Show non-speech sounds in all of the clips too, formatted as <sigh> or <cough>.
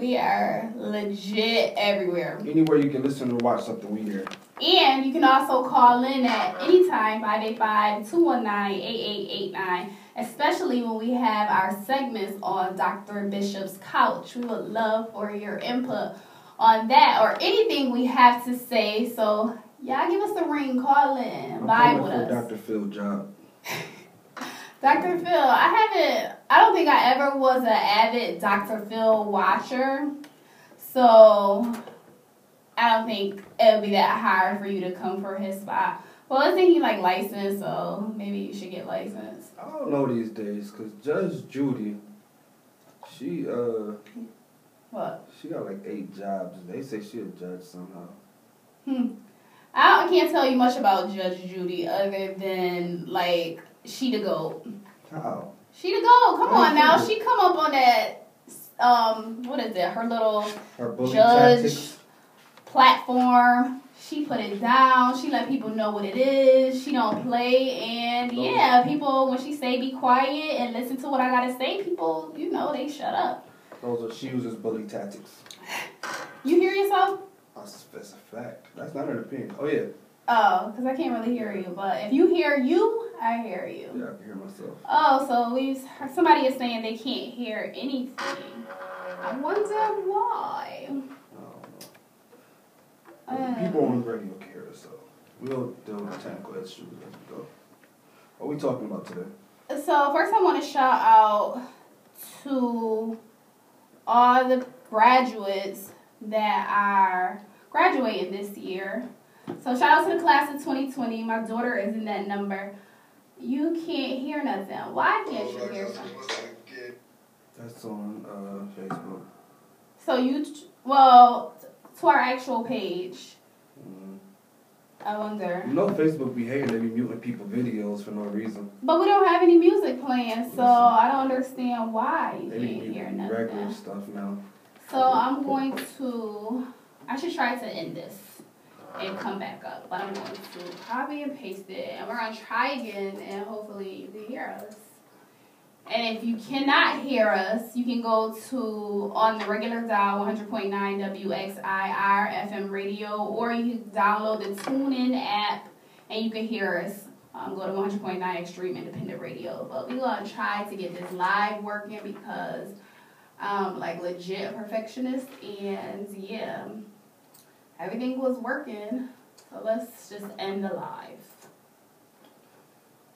We are legit everywhere. Anywhere you can listen or watch something, we here. And you can also call in at any time, 585-219-8889, especially when we have our segments on Dr. Bishop's couch. We would love for your input on that or anything we have to say. So y'all give us a ring, call in, vibe with us. Dr. Phil job. <laughs> Dr. Phil, I haven't, I don't think I ever was an avid Dr. Phil watcher. So I don't think it would be that hard for you to come for his spot. Well, I think he like licensed, so maybe you should get licensed. I don't know these days, cause Judge Judy, she uh, What? she got like eight jobs. They say she a judge somehow. Hmm. I don't- can't tell you much about Judge Judy other than like she the goat. How? She the goat. Come on now. She come up on that. Um, what is it? Her little Her Judge. tactics. platform. She put it down. She let people know what it is. She don't play, and yeah, people when she say be quiet and listen to what I gotta say, people you know they shut up. Those are she uses bully tactics. You hear yourself? That's, that's a fact. That's not an opinion. Oh yeah, Oh, because I can't really hear you. But if you hear you, I hear you. yeah, I can hear myself. Oh, so we somebody is saying they can't hear anything. I wonder why. I don't know. Uh, People on the radio care, so we'll deal with the technical issues as we go. What are we talking about today? So first, I want to shout out to all the graduates that are graduating this year. So shout out to the class of 2020. My daughter is in that number. You can't hear nothing. Why can't you hear something? That's on uh, Facebook. So you, well, to our actual page. Mm. I wonder. You know Facebook be hating, they be muting people videos for no reason. But we don't have any music playing, so I don't understand why you They can't hear muting regular nothing. stuff now. So I'm going to, I should try to end this and come back up, but I'm going to copy and paste it, and we're gonna try again, and hopefully you can hear us. And if you cannot hear us, you can go to on the regular dial 100.9 WXIR FM radio, or you can download the TuneIn app and you can hear us. Um, go to 100.9 Extreme Independent Radio. But we're gonna try to get this live working because um, like legit perfectionist, and yeah, everything was working. So let's just end the live.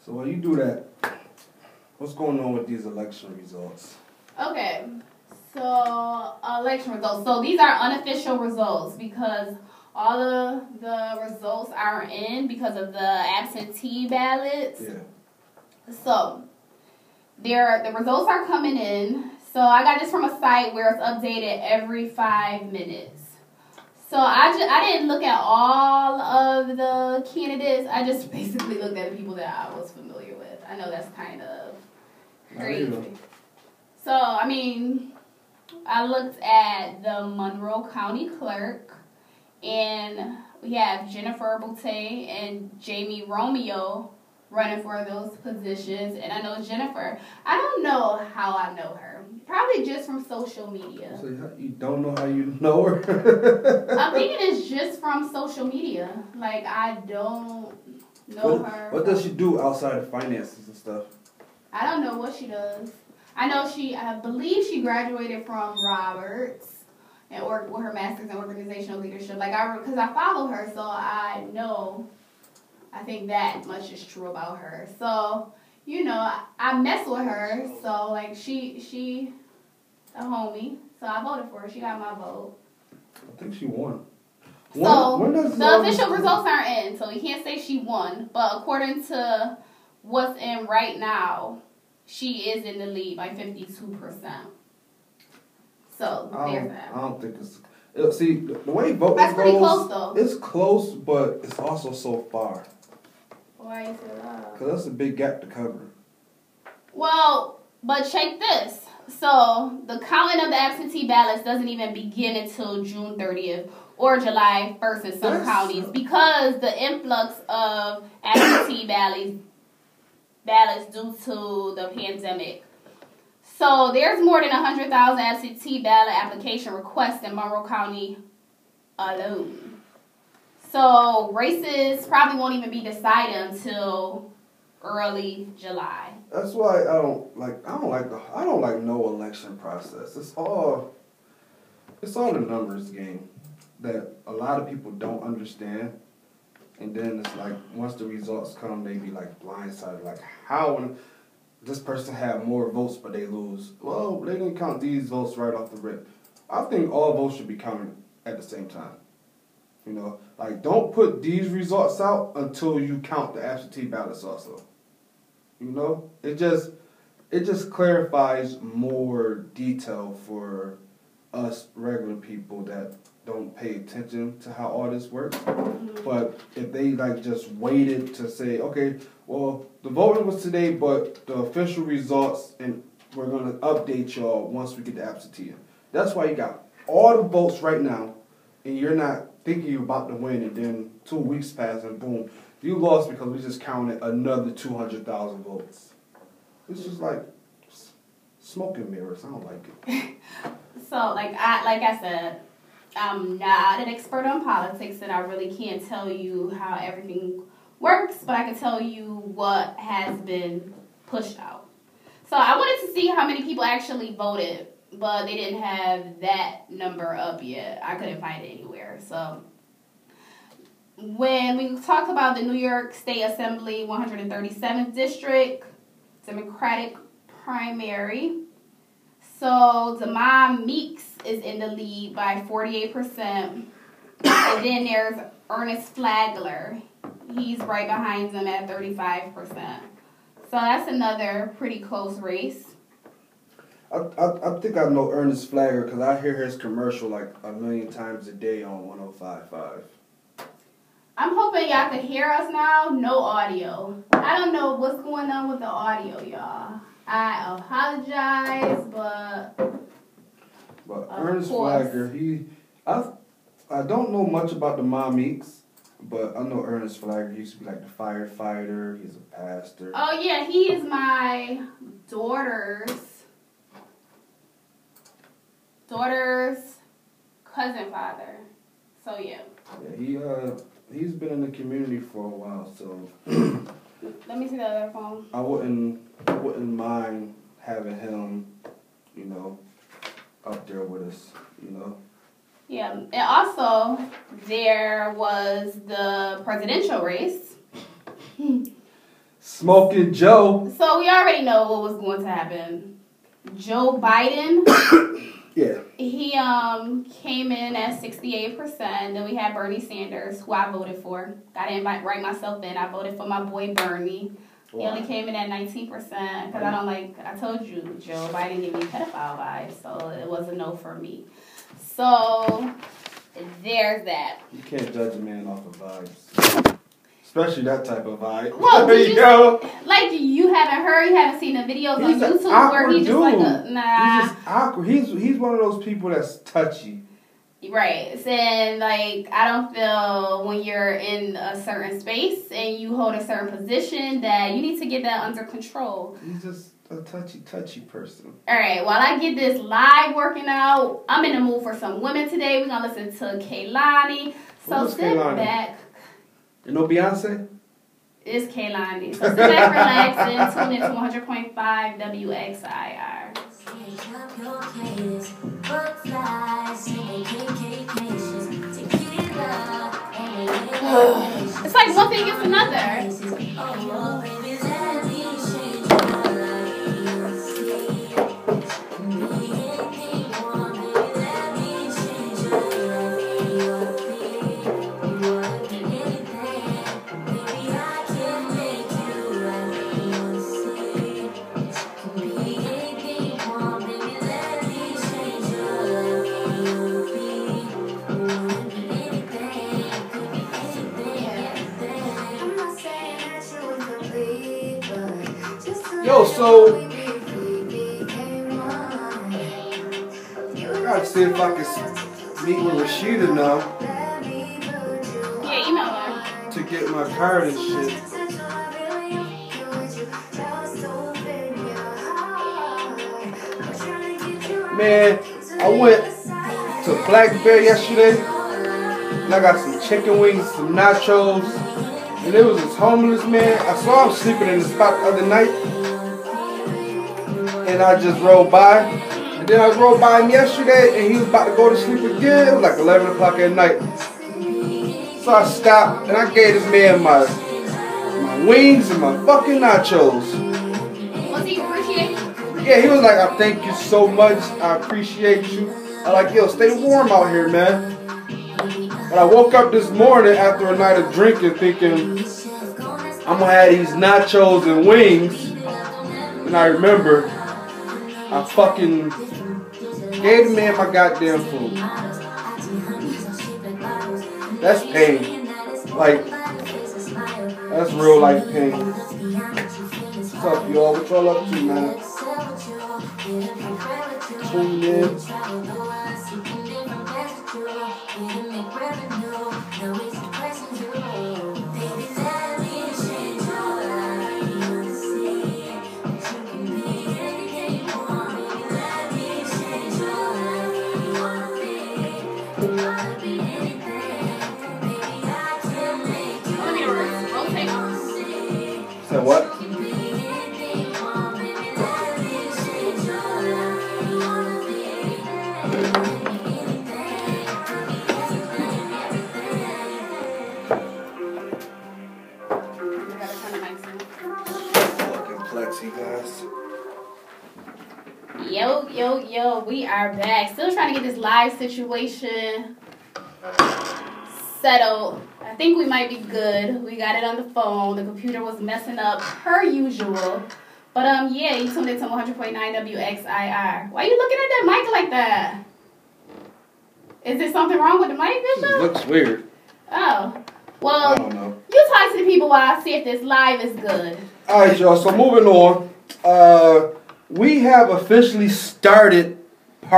So while you do that, what's going on with these election results? Okay, so uh, election results. So these are unofficial results because all of the results are in because of the absentee ballots. Yeah. So there, the results are coming in. So I got this from a site where it's updated every five minutes. So I just I didn't look at all of the candidates. I just <laughs> basically looked at the people that I was familiar with. I know that's kind of crazy. So I mean, I looked at the Monroe County Clerk, and we have Jennifer Boutte and Jamie Romeo running for those positions. And I know Jennifer. I don't know how I know her. Probably just from social media. So you- don't know how you know her? <laughs> I'm thinking it's <laughs> just from social media. Like I don't know what, her. what does she do outside of finances and stuff? I don't know what she does. I know she, I believe she graduated from Roberts and worked with her master's in organizational leadership. Like I, because I follow her, so I know. I think that much is true about her. So you know, I, I mess with her. So like she, she, a homie. So I voted for her. She got my vote. I think she won. So When- when does the official results aren't in, so we can't say she won. But according to what's in right now, she is in the lead by fifty two percent. So I there's that. I don't think it's. Uh, see, the way voting That's pretty goes, close, though. it's close, but it's also so far. Why you feel that? Because that's a big gap to cover. Well, but check this. So the counting of the absentee ballots doesn't even begin until June 30th or July 1st in some That's- counties because the influx of absentee <coughs> ballots ballots due to the pandemic. So there's more than 100,000 absentee ballot application requests in Monroe County alone. So races probably won't even be decided until early July. That's why I don't like. I don't like the. I don't like no election process. It's all. It's all a numbers game that a lot of people don't understand, and then it's like once the results come, they be like blindsided. Like how when this person had more votes but they lose. Well, they didn't count these votes right off the rip. I think all votes should be counted at the same time. You know, like don't put these results out until you count the absentee ballots also. You know, it just it just clarifies more detail for us regular people that don't pay attention to how all this works. Mm-hmm. But if they like just waited to say, okay, well, the voting was today, but the official results, and we're gonna update y'all once we get the absentee. That's why you got all the votes right now, and you're not thinking you're about to win, and then two weeks pass, and boom, you lost because we just counted another two hundred thousand votes. It's just like smoking mirrors. I don't like it. <laughs> So like I like I said, I'm not an expert on politics and I really can't tell you how everything works, but I can tell you what has been pushed out. So I wanted to see how many people actually voted, but they didn't have that number up yet. I couldn't find it anywhere. So when we talked about the New York State Assembly 137th District Democratic primary, so Demond Meeks is in the lead by 48%. and then there's Ernest Flagler. He's right behind him at 35%. So that's another pretty close race. I, I, I think I know Ernest Flagler because I hear his commercial like a million times a day on 105.5. I'm hoping y'all can hear us now. No audio. I don't know what's going on with the audio, y'all. I apologize, but But Ernest course. Flagler, he, I, I don't know much about Demond Meeks, but I know Ernest Flagler. He used to be like the firefighter. He's a pastor. oh yeah, he is my daughter's daughter's cousin father. So yeah. Yeah, he uh, he's been in the community for a while, so <clears throat> Let me see the other phone. I wouldn't wouldn't mind having him, you know, up there with us. You know. Yeah, and also there was the presidential race. <laughs> Smoking Joe. So we already know what was going to happen. Joe Biden, <coughs> Yeah. He um came in at sixty eight percent. Then we had Bernie Sanders, who I voted for. I didn't write myself in. I voted for my boy Bernie. He only came in at nineteen percent because I don't like. I told you, Joe Biden gave me pedophile vibes, so it was a no for me. So there's that. You can't judge a man off of vibes. Especially that type of vibe. Well, <laughs> there you go. Like you haven't heard, you haven't seen the videos He's on YouTube where he's just like a nah. He's just awkward. He's he's one of those people that's touchy. Right. And like I don't feel when you're in a certain space and you hold a certain position that you need to get that under control. He's just a touchy, touchy person. All right, while I get this live working out, I'm in the mood for some women today. We're gonna listen to Kehlani. So sit Kehlani? back. You know Beyonce? It's Kehlani. So sit back, relax, and tune into 100.5 WXIR. Take up your case, butterflies, singing KKKs, tequila, and It's like one thing gets another. If I can meet with Rashida now let me put you Yeah, email her. to get my card and shit. Since I really am with you, just open your heart. Man, I went to Black Bear yesterday, and I got some chicken wings, some nachos, and there was this homeless man. I saw him sleeping in the spot the other night, and I just rode by. And then I rode by him yesterday, and he was about to go to sleep again. It was like 11 o'clock at night. So I stopped, and I gave this man my, my wings and my fucking nachos. Was he appreciated? Yeah, he was like, I thank you so much. I appreciate you. I like, yo, stay warm out here, man. But I woke up this morning after a night of drinking thinking I'm gonna have these nachos and wings. And I remember I fucking gave the man my goddamn food. That's pain. Like, that's real life pain. What's up, y'all? What y'all up to, man? Tune in. Are back. Still trying to get this live situation settled. I think we might be good. We got it on the phone. The computer was messing up per usual. But um yeah, you tuned into 100.9 WXIR. Why are you looking at that mic like that? Is there something wrong with the mic, Bishop? looks weird. Oh. Well, I don't know. you talk to the people while I see if this live is good. All right, y'all. So moving on. Uh, we have officially started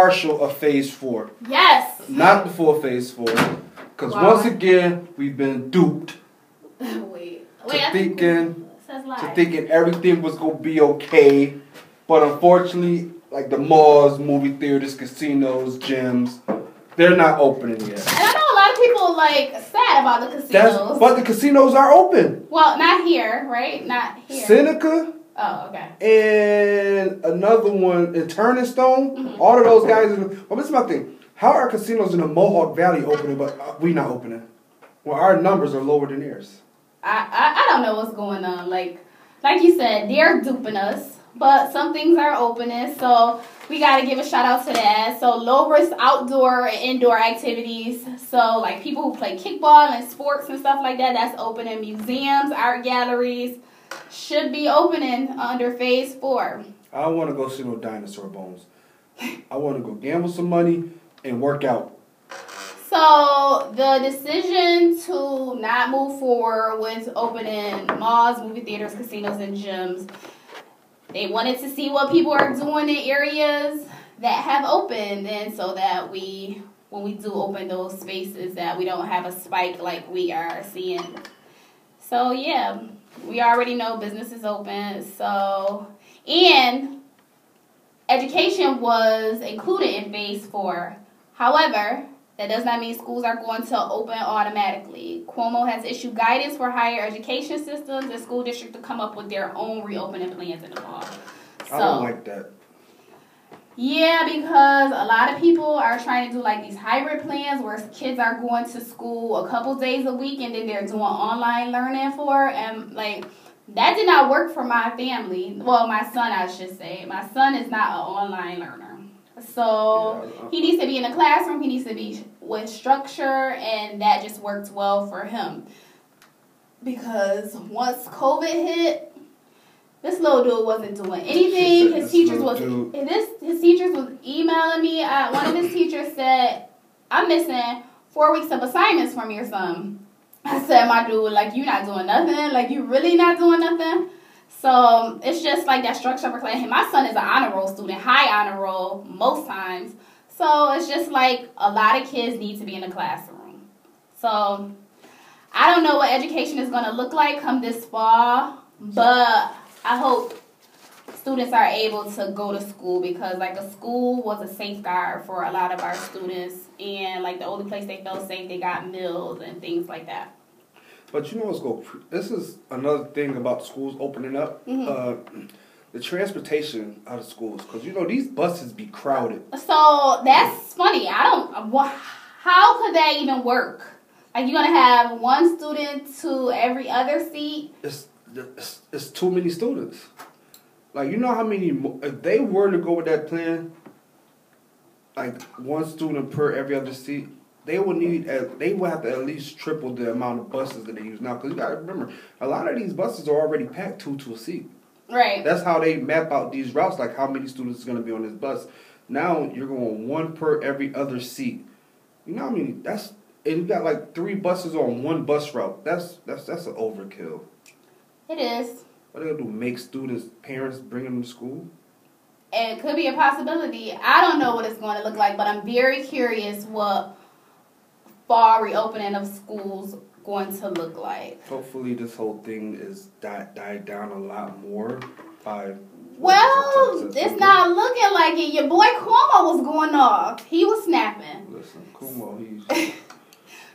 partial of phase four, Yes. not before phase four, because Wow. once again we've been duped <laughs> Wait. to Wait, think thinking says to thinking everything was gonna be okay, but unfortunately, like the malls, movie theaters, casinos, gyms, they're not opening yet. And I know a lot of people like sad about the casinos. That's but the casinos are open. well, not here, right? Not here. Seneca oh, okay. and another one in Turning Stone. Mhm. All of those guys. In but this is my thing. How are casinos in the Mohawk Valley opening, but uh, we not opening? Well, our numbers are lower than theirs. I, I I don't know what's going on. Like like you said, they're duping us, but some things are opening. So we got to give a shout out to that. So low risk outdoor and indoor activities. So like people who play kickball and sports and stuff like that, that's opening. Museums, art galleries should be opening under phase four. I don't want to go see no dinosaur bones. I want to go gamble some money and work out. So the decision to not move forward with opening malls, movie theaters, casinos, and gyms, they wanted to see what people are doing in areas that have opened, and so that we, when we do open those spaces, that we don't have a spike like we are seeing. So yeah, we already know business is open. So and education was included in phase four. However, that does not mean schools are going to open automatically. Cuomo has issued guidance for higher education systems and school districts to come up with their own reopening plans in the fall. I don't like that. Yeah, because a lot of people are trying to do like these hybrid plans where kids are going to school a couple days a week and then they're doing online learning for and like that did not work for my family. Well, my son, I should say. My son is not an online learner. So he needs to be in the classroom, he needs to be with structure, and that just worked well for him. Because once COVID hit, this little dude wasn't doing anything. His teachers was this his teachers was emailing me. Uh, one of his teachers said, "I'm missing four weeks of assignments from your son." I said, "My dude, like you not doing nothing. Like you really not doing nothing." So it's just like that structure for class. My son is an honor roll student, high honor roll most times. So it's just like a lot of kids need to be in the classroom. So I don't know what education is going to look like come this fall, but I hope students are able to go to school because like a school was a safeguard for a lot of our students and like the only place they felt safe they got meals and things like that. But you know what's go? This is another thing about schools opening up. Mhm. Uh, the transportation out of schools, because you know these buses be crowded. So that's funny. I don't. How could that even work? Like you're gonna have one student to every other seat. It's it's, it's too many students. Like you know how many? If they were to go with that plan, like one student per every other seat, they would need. At, they would have to at least triple the amount of buses that they use now. Because you got to remember, a lot of these buses are already packed two to a seat. Right. That's how they map out these routes, like how many students is going to be on this bus. Now you're going one per every other seat. You know what I mean? That's and you got like three buses on one bus route. That's that's that's an overkill. It is. What are they gonna do? Make students parents bring them to school? It could be a possibility. I don't know what it's going to look like, but I'm very curious what fall reopening of schools going to look like. Hopefully, this whole thing is died died down a lot more by. Well, it's not looking like it. Your boy Cuomo was going off. He was snapping. Listen, Cuomo, he's <laughs>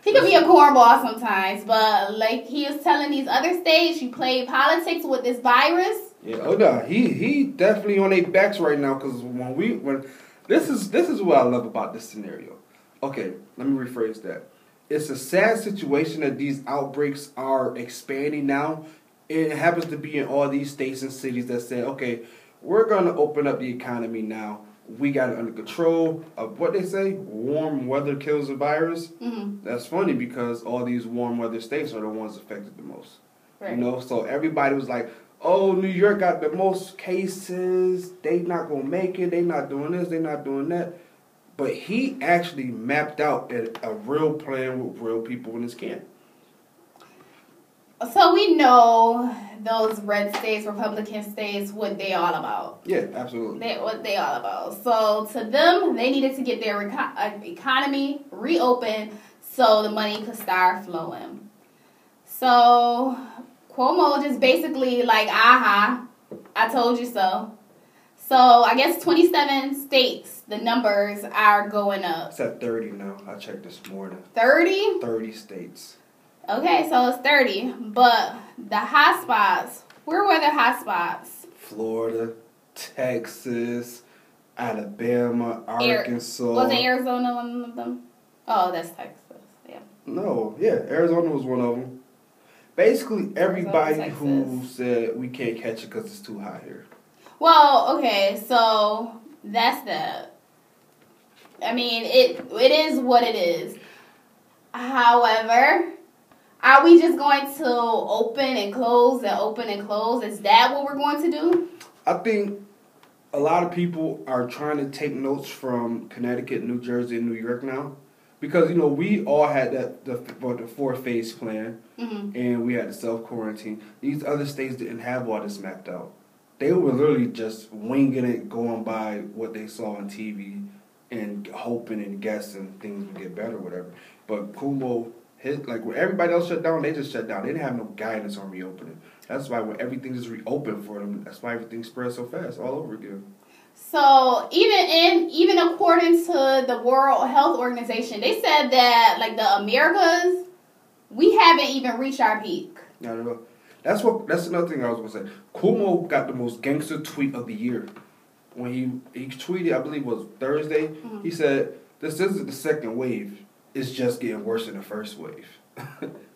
He could be a cornball sometimes, but like he was telling these other states, you play politics with this virus. Yeah, oh no, he he definitely on their backs right now because when we when this is this is what I love about this scenario. Okay, let me rephrase that. It's a sad situation that these outbreaks are expanding now. It happens to be in all these states and cities that say, okay, we're gonna open up the economy now. We got it under control. Of what they say, warm weather kills the virus. Mm-hmm. That's funny because all these warm weather states are the ones affected the most. Right. You know, so everybody was like, "Oh, New York got the most cases. They not gonna make it. They not doing this. They not doing that." But he actually mapped out a, a real plan with real people in his camp. So we know those red states, Republican states, what they all about. Yeah, absolutely. They, what they all about. So to them, they needed to get their reco- uh, economy reopened so the money could start flowing. So Cuomo just basically like, aha, I told you so. So I guess 27 states, the numbers are going up. It's at thirty now. I checked this morning. 30? Thirty states. Okay, so it's 30. But the hot spots, where were the hot spots? Florida, Texas, Alabama, Arkansas. Was Arizona one of them? Oh, that's Texas. Yeah. No, yeah, Arizona was one of them. Basically, everybody Texas. who said we can't catch it because it's too hot here. Well, okay, so that's that. I mean, it it is what it is. However, are we just going to open and close and open and close? Is that what we're going to do? I think a lot of people are trying to take notes from Connecticut, New Jersey, and New York now, because you know we all had that the the four phase plan, hmm and we had the self quarantine. These other states didn't have all this mapped out. They were literally just winging it, going by what they saw on TV, and hoping and guessing things would get better, whatever. But Cuomo, his like when everybody else shut down, they just shut down. They didn't have no guidance on reopening. That's why when everything just reopened for them, that's why everything spread so fast all over again. So even in even according to the World Health Organization, they said that like the Americas, we haven't even reached our peak. I don't know. That's what. That's another thing I was gonna say. Cuomo got the most gangster tweet of the year when he he tweeted. I believe it was Thursday. Mhm. He said, "This isn't the second wave. It's just getting worse than the first wave." <laughs>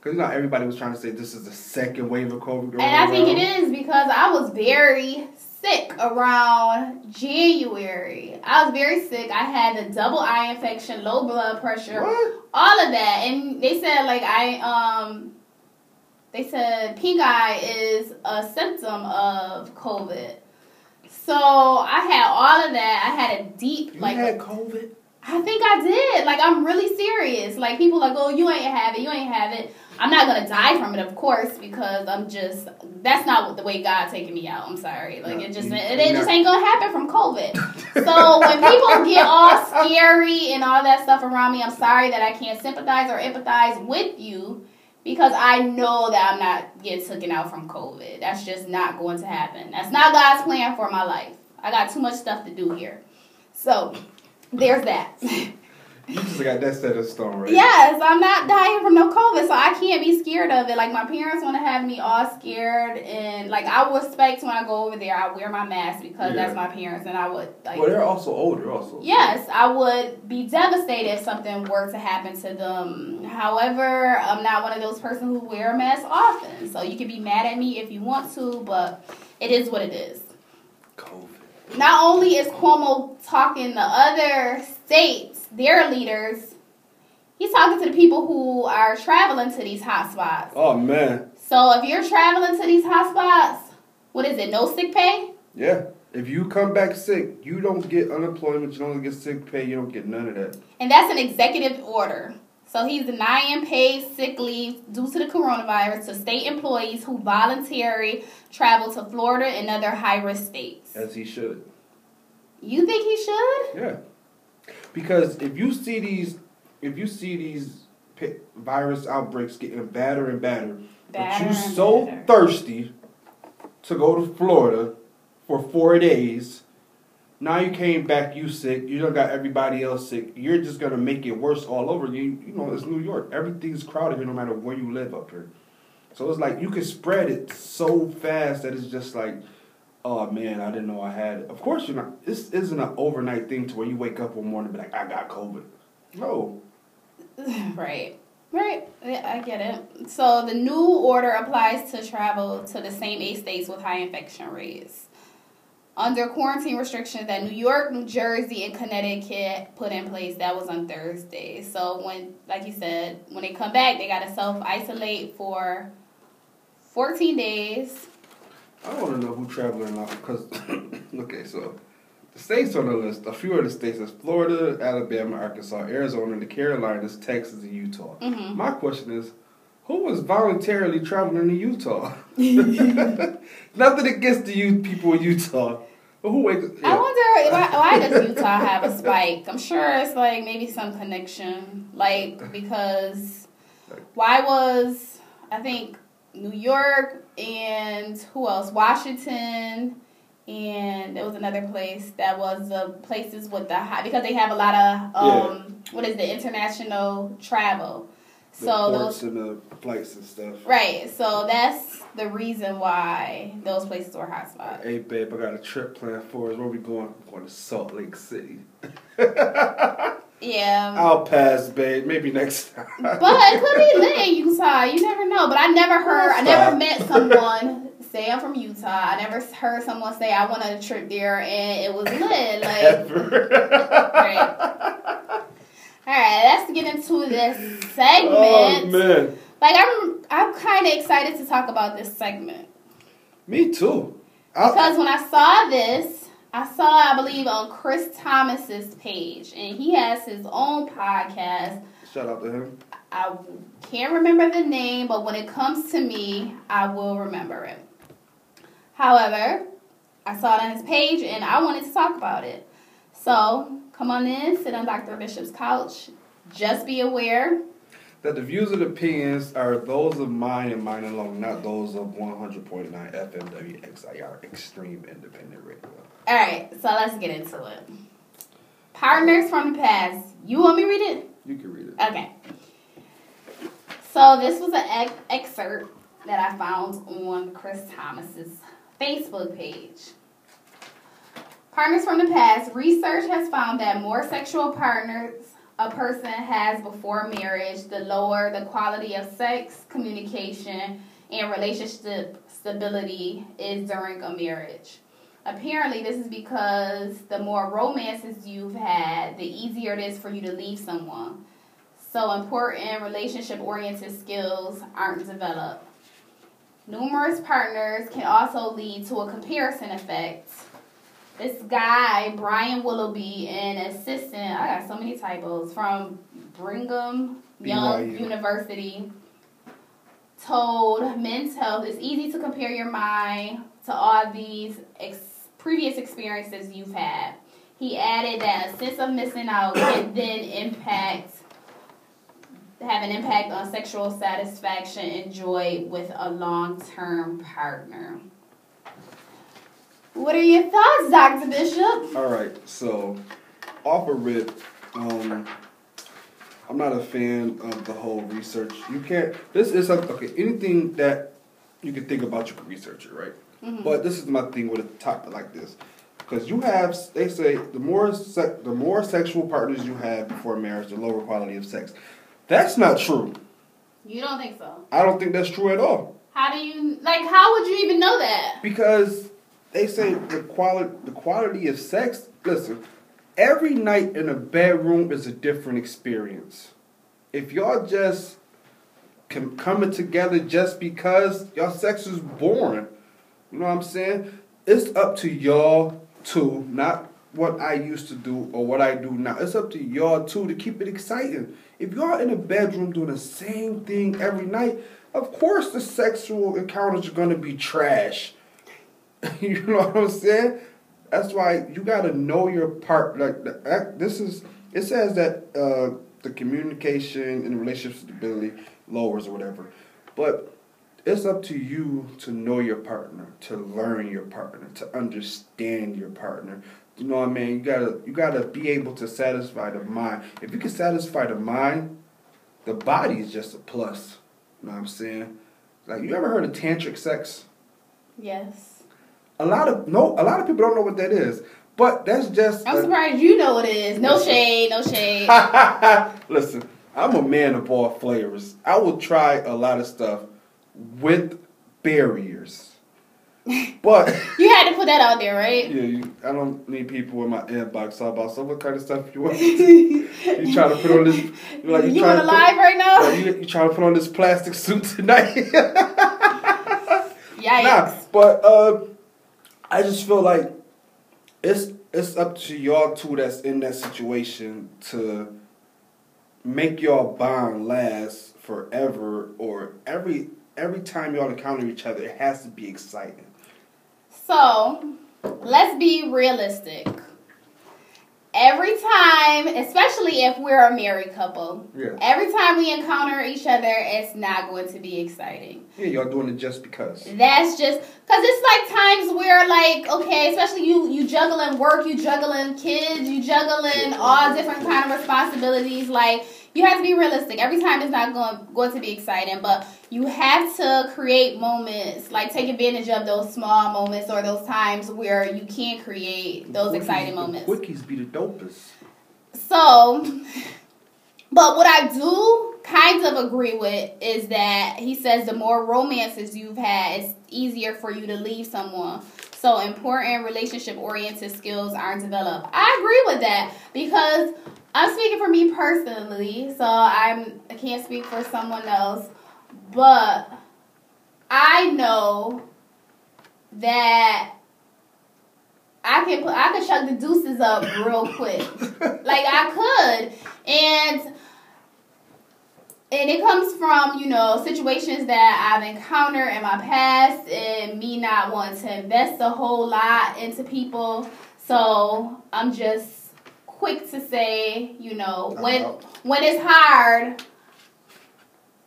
Because you know everybody was trying to say this is the second wave of COVID. And I think it is because I was very sick around January. I was very sick. I had a double eye infection, low blood pressure, What? all of that. And they said like I um they said pink eye is a symptom of COVID. So I had all of that. I had a deep like You like had COVID? I think I did. Like I'm really serious. Like people like, oh, you ain't have it, you ain't have it. I'm not gonna die from it, of course, because I'm just that's not what the way God taking me out. I'm sorry. Like No, it just you- it, it just ain't gonna happen from COVID. <laughs> so when people get all scary and all that stuff around me, I'm sorry that I can't sympathize or empathize with you because I know that I'm not getting taken out from COVID. That's just not going to happen. That's not God's plan for my life. I got too much stuff to do here. So there's that. <laughs> You just got that set of stone, right? Yes, I'm not dying from no COVID, so I can't be scared of it. Like my parents want to have me all scared, and like I would expect when I go over there, I wear my mask because Yeah. that's my parents, and I would like. Well, they're also older, also. Yes, I would be devastated if something were to happen to them. However, I'm not one of those persons who wear a mask often, so you can be mad at me if you want to, but it is what it is. COVID. Not only is Cuomo talking to other states, their leaders, he's talking to the people who are traveling to these hotspots. Oh man, So if you're traveling to these hotspots, what is it? No sick pay? yeah. If you come back sick, you don't get unemployment. You don't get sick pay. You don't get none of that. And that's an executive order. So he's denying paid sick leave due to the coronavirus to state employees who voluntarily travel to Florida and other high risk states. As he should. You think he should? Yeah. Because if you see these, if you see these virus outbreaks getting badder and badder, but you and so badder. thirsty to go to Florida for four days. Now you came back, you sick. You don't got everybody else sick. You're just gonna make it worse all over. You, you know, it's New York. Everything's crowded here, no matter where you live up here. So it's like you can spread it so fast that it's just like, oh man, I didn't know I had it. Of course, you're not. This isn't an overnight thing to where you wake up one morning and be like, I got COVID. No. <laughs> Right. Right. I get it. So the new order applies to travel to the same eight states with high infection rates. Under quarantine restrictions that New York, New Jersey, and Connecticut put in place, that was on Thursday. So when, like you said, when they come back, they got to self isolate for 14 days. I want to know who traveling now because, <coughs> okay, so the states on the list, a few of the states is Florida, Alabama, Arkansas, Arizona, the Carolinas, Texas, and Utah. hmm My question is, who was voluntarily traveling to Utah? <laughs> <laughs> Nothing against the youth people in Utah, but who wakes? I wonder why, why does Utah have a spike? I'm sure it's like maybe some connection, like because why was I think New York and who else? Washington and there was another place that was the places with the high because they have a lot of um what is the international travel. The So ports those and the flights and stuff. right, so that's the reason why those places were hotspots. Hey babe, I got a trip planned for us. Where we going? We're going to Salt Lake City. Yeah. <laughs> I'll pass, babe. Maybe next time. But it could be lit in Utah. You never know. But I never heard, I never met someone say I'm from Utah. I never heard someone say I went on a trip there and it was lit. Like, <laughs> Ever. All right, let's get into this segment. Oh man, like, I'm, I'm kind of excited to talk about this segment me too. I, because when I saw this, I saw, I believe, on Chris Thomas's page, and he has his own podcast. shout out to him. I can't remember the name, but when it comes to me, I will remember it. However, I saw it on his page and I wanted to talk about it. So come on in, sit on Dr. Bishop's couch. Just be aware. That the views and opinions are those of mine and mine alone, not those of 100.9 FM WXIR Extreme Independent Radio. All right, so let's get into it. Partners from the past. You want me to read it? You can read it. Okay. So this was an ex- excerpt that I found on Chris Thomas's Facebook page. Partners from the past. Research has found that more sexual partners a person has before marriage, the lower the quality of sex, communication, and relationship stability is during a marriage. Apparently, this is because the more romances you've had, the easier it is for you to leave someone. So, important relationship oriented skills aren't developed. Numerous partners can also lead to a comparison effect. This guy, Brian Willoughby, an assistant, I got so many typos, from Brigham Young BYU. University, told Men's Health it's easy to compare your mind to all these ex- previous experiences you've had. He added that a sense of missing out can <coughs> then impact have an impact on sexual satisfaction and joy with a long term partner. What are your thoughts, Dr. Bishop? All right, so off a rip, um, I'm not a fan of the whole research. You can't. This is a, okay. Anything that you can think about, you can research it, right? Mhm. But this is my thing with a topic like this, because you have. They say the more se- the more sexual partners you have before marriage, the lower quality of sex. That's not true. You don't think so? I don't think that's true at all. How do you like? How would you even know that? Because they say the quality the quality of sex. Listen, every night in a bedroom is a different experience. If y'all just com- coming together just because y'all sex is boring, you know what I'm saying? It's up to y'all to not what I used to do or what I do now. It's up to y'all too to keep it exciting. If y'all in a bedroom doing the same thing every night, of course the sexual encounters are gonna be trash. <laughs> you know what I'm saying? That's why you gotta know your part. Like this is, it says that uh, the communication and relationship stability lowers or whatever, but it's up to you to know your partner, to learn your partner, to understand your partner. You know what I mean? You gotta you gotta be able to satisfy the mind. If you can satisfy the mind, the body is just a plus. You know what I'm saying? Like you ever heard of tantric sex? Yes. A lot of no, a lot of people don't know what that is. But that's just I'm a- surprised you know what it is. No shade, no shade. <laughs> Listen, I'm a man of all flavors. I will try a lot of stuff with barriers. <laughs> But You had to put that out there, right? yeah, you, I don't need people in my inbox about so what kind of stuff you want. <laughs> you trying to put on this? You like you, you trying to put, live right now? like, you, you trying to put on this plastic suit tonight? Yikes. nah, but uh, I just feel like it's it's up to y'all two that's in that situation to make y'all bond last forever or every every time y'all encounter each other, it has to be exciting. So, let's be realistic. Every time, especially if we're a married couple, Yeah. every time we encounter each other, it's not going to be exciting. Yeah, y'all doing it just because. That's just because it's like times where, like, okay, especially you, you juggling work, you juggling kids, you juggling all different kind of responsibilities. Like, you have to be realistic. Every time it's not going going to be exciting, but you have to create moments, like take advantage of those small moments or those times where you can create those Quickies- exciting moments. Quickies be the dopest. So, <laughs> but what I do kind of agree with is that he says the more romances you've had, it's easier for you to leave someone. So important relationship oriented skills aren't developed. I agree with that because I'm speaking for me personally, so I'm I can't speak for someone else, but I know that I can put I could chuck the deuces up real quick. <laughs> like I could. And and it comes from, you know, situations that I've encountered in my past and me not wanting to invest a whole lot into people. So I'm just quick to say, you know, when when it's hard,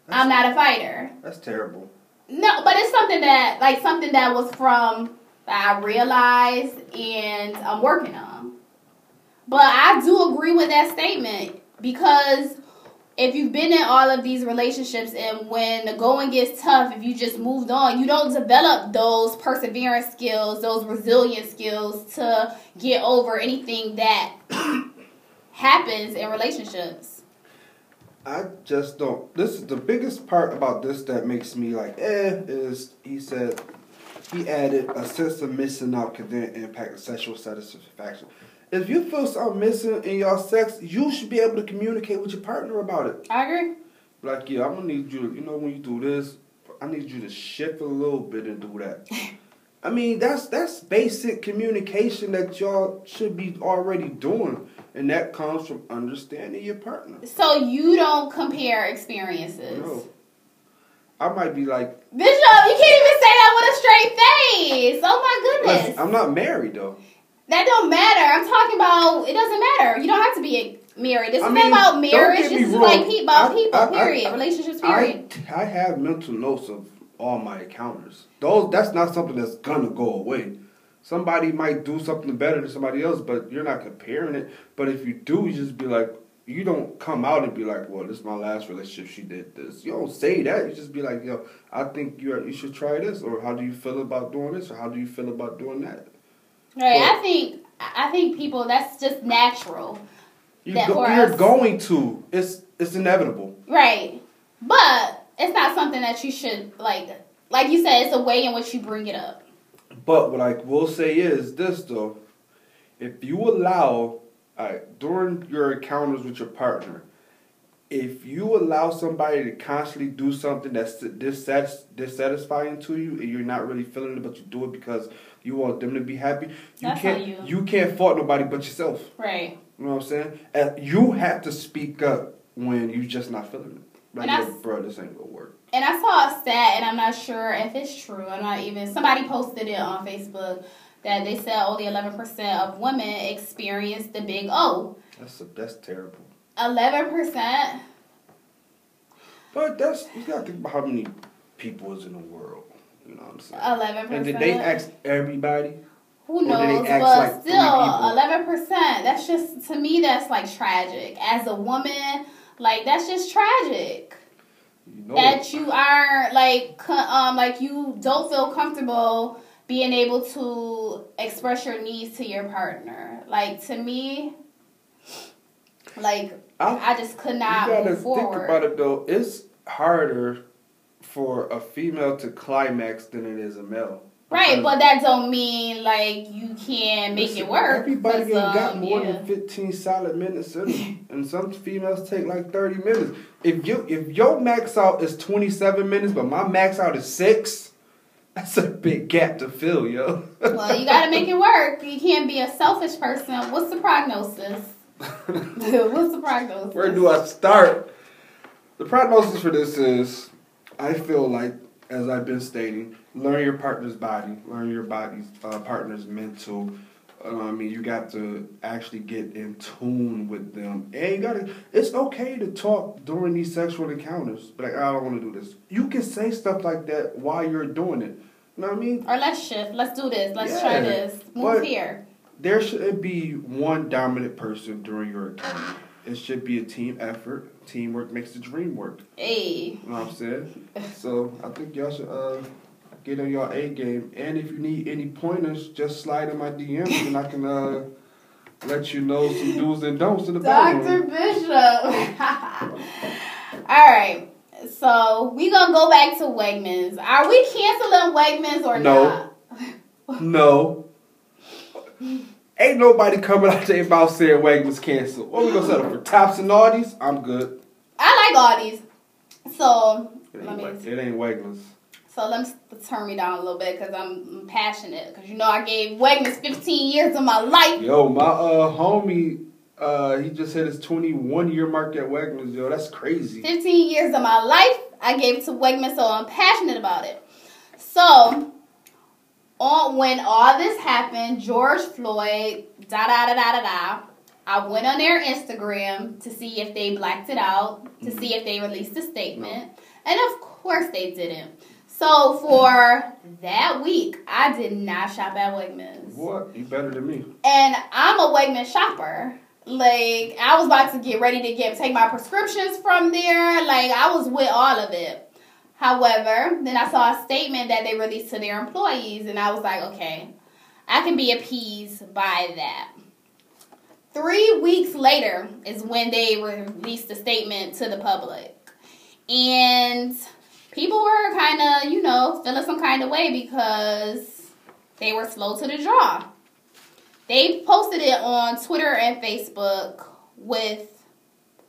I'm not a fighter. That's terrible. No, but it's something that like something that was from that I realized and I'm working on. But I do agree with that statement because if you've been in all of these relationships and when the going gets tough, if you just moved on, you don't develop those perseverance skills, those resilient skills to get over anything that <coughs> happens in relationships. I just don't. This is the biggest part about this that makes me like, eh, is he said he added a sense of missing out can then impact sexual satisfaction. If you feel something missing in your sex, you should be able to communicate with your partner about it. I agree. Like, yeah, I'm gonna need you. To, you know, when you do this, I need you to shift a little bit and do that. <laughs> I mean, that's that's basic communication that y'all should be already doing, and that comes from understanding your partner. So you don't compare experiences. No. I might be like, Bishop, you can't even say that with a straight face. Oh my goodness. I'm not married though. that don't matter. I'm talking about it doesn't matter. You don't have to be married. This I is mean, about marriage. This is wrong. like people about I- people. I- period. Relationships. Period. I I have mental notes of all my encounters. Those that's not something that's gonna go away. Somebody might do something better than somebody else, but you're not comparing it. But if you do, you just be like, you don't come out and be like, well, this is my last relationship. She did this. You don't say that. You just be like, yo, I think you you should try this, or how do you feel about doing this, or how do you feel about doing that? right. I think. I think people. That's just natural. You That go, you're us- going to. It's it's inevitable. Right. But it's not something that you should like. Like you said, it's a way in which you bring it up. But what I will say is this though, if you allow, alright, during your encounters with your partner, if you allow somebody to constantly do something that's dissatis- dissatisfying to you and you're not really feeling it, but you do it because you want them to be happy, you That's can't you. you can't fault nobody but yourself. Right. You know what I'm saying? And you have to speak up when you're just not feeling it. Like, bro, this ain't gonna work. And I saw a stat, and I'm not sure if it's true. I'm not even. Somebody posted it on Facebook that they said only 11% of women experience the big O. That's a, that's terrible. 11%. But that's you gotta think about how many people is in the world. You know what I'm saying? 11%. and did they ask everybody? Who or did they knows? But like, still, people? eleven percent. That's just to me. That's like tragic. As a woman, like that's just tragic. You know that you are like um like you don't feel comfortable being able to express your needs to your partner. Like to me, like I, I just could you not gotta move think forward. about it though. It's harder for a female to climax than it is a male. Right, but that don't mean like you can't make Listen, it work. Everybody ain't 'cause, got um, more yeah. than fifteen solid minutes in them, and some females take like thirty minutes. If you if your max out is twenty seven minutes, but my max out is six, that's a big gap to fill, yo. Well, you gotta make it work. You can't be a selfish person. What's the prognosis? <laughs> What's the prognosis? Where do I start? The prognosis for this is, I feel like, as I've been stating, learn your partner's body, learn your body's uh, partner's mental. Uh, I mean, you got to actually get in tune with them, and you gotta. It's okay to talk during these sexual encounters, but like, I don't want to do this. You can say stuff like that while you're doing it. You know what I mean? Or let's shift. Let's do this. Let's Yeah, try this. Move but- here. There shouldn't be one dominant person during your encounter. It should be a team effort. Teamwork makes the dream work. Hey. You know what I'm saying? So I think y'all should uh, get on your A game. And if you need any pointers, just slide in my DMs and I can uh, let you know some do's and don'ts in the back. Dr. bedroom. Bishop. <laughs> All right. So we gonna go back to Wegmans. Are we canceling Wegmans or No. not? <laughs> No. Ain't nobody coming out their mouth saying Wegmans canceled. What we gonna settle for? Tops and Aldis? I'm good. I like these. So It let ain't, it ain't Wegmans. So let me turn me down a little bit because I'm, passionate. Because you know I gave Wegmans 15 years of my life. Yo, my uh homie, uh, he just hit his 21 year mark at Wegmans. Yo, that's crazy. 15 years of my life. I gave it to Wegmans, so I'm passionate about it. So, on when all this happened, George Floyd, da da da da da da. I went on their Instagram to see if they blacked it out, to see if they released a statement, and of course they didn't. So for that week, I did not shop at Wegmans. What? You better than me. And I'm a Wegman shopper. Like I was about to get ready to get take my prescriptions from there. Like I was with all of it. However, then I saw a statement that they released to their employees, and I was like, okay, I can be appeased by that. Three weeks later is when they released the statement to the public. And people were kind of, you know, feeling some kind of way because they were slow to the draw. They posted it on Twitter and Facebook with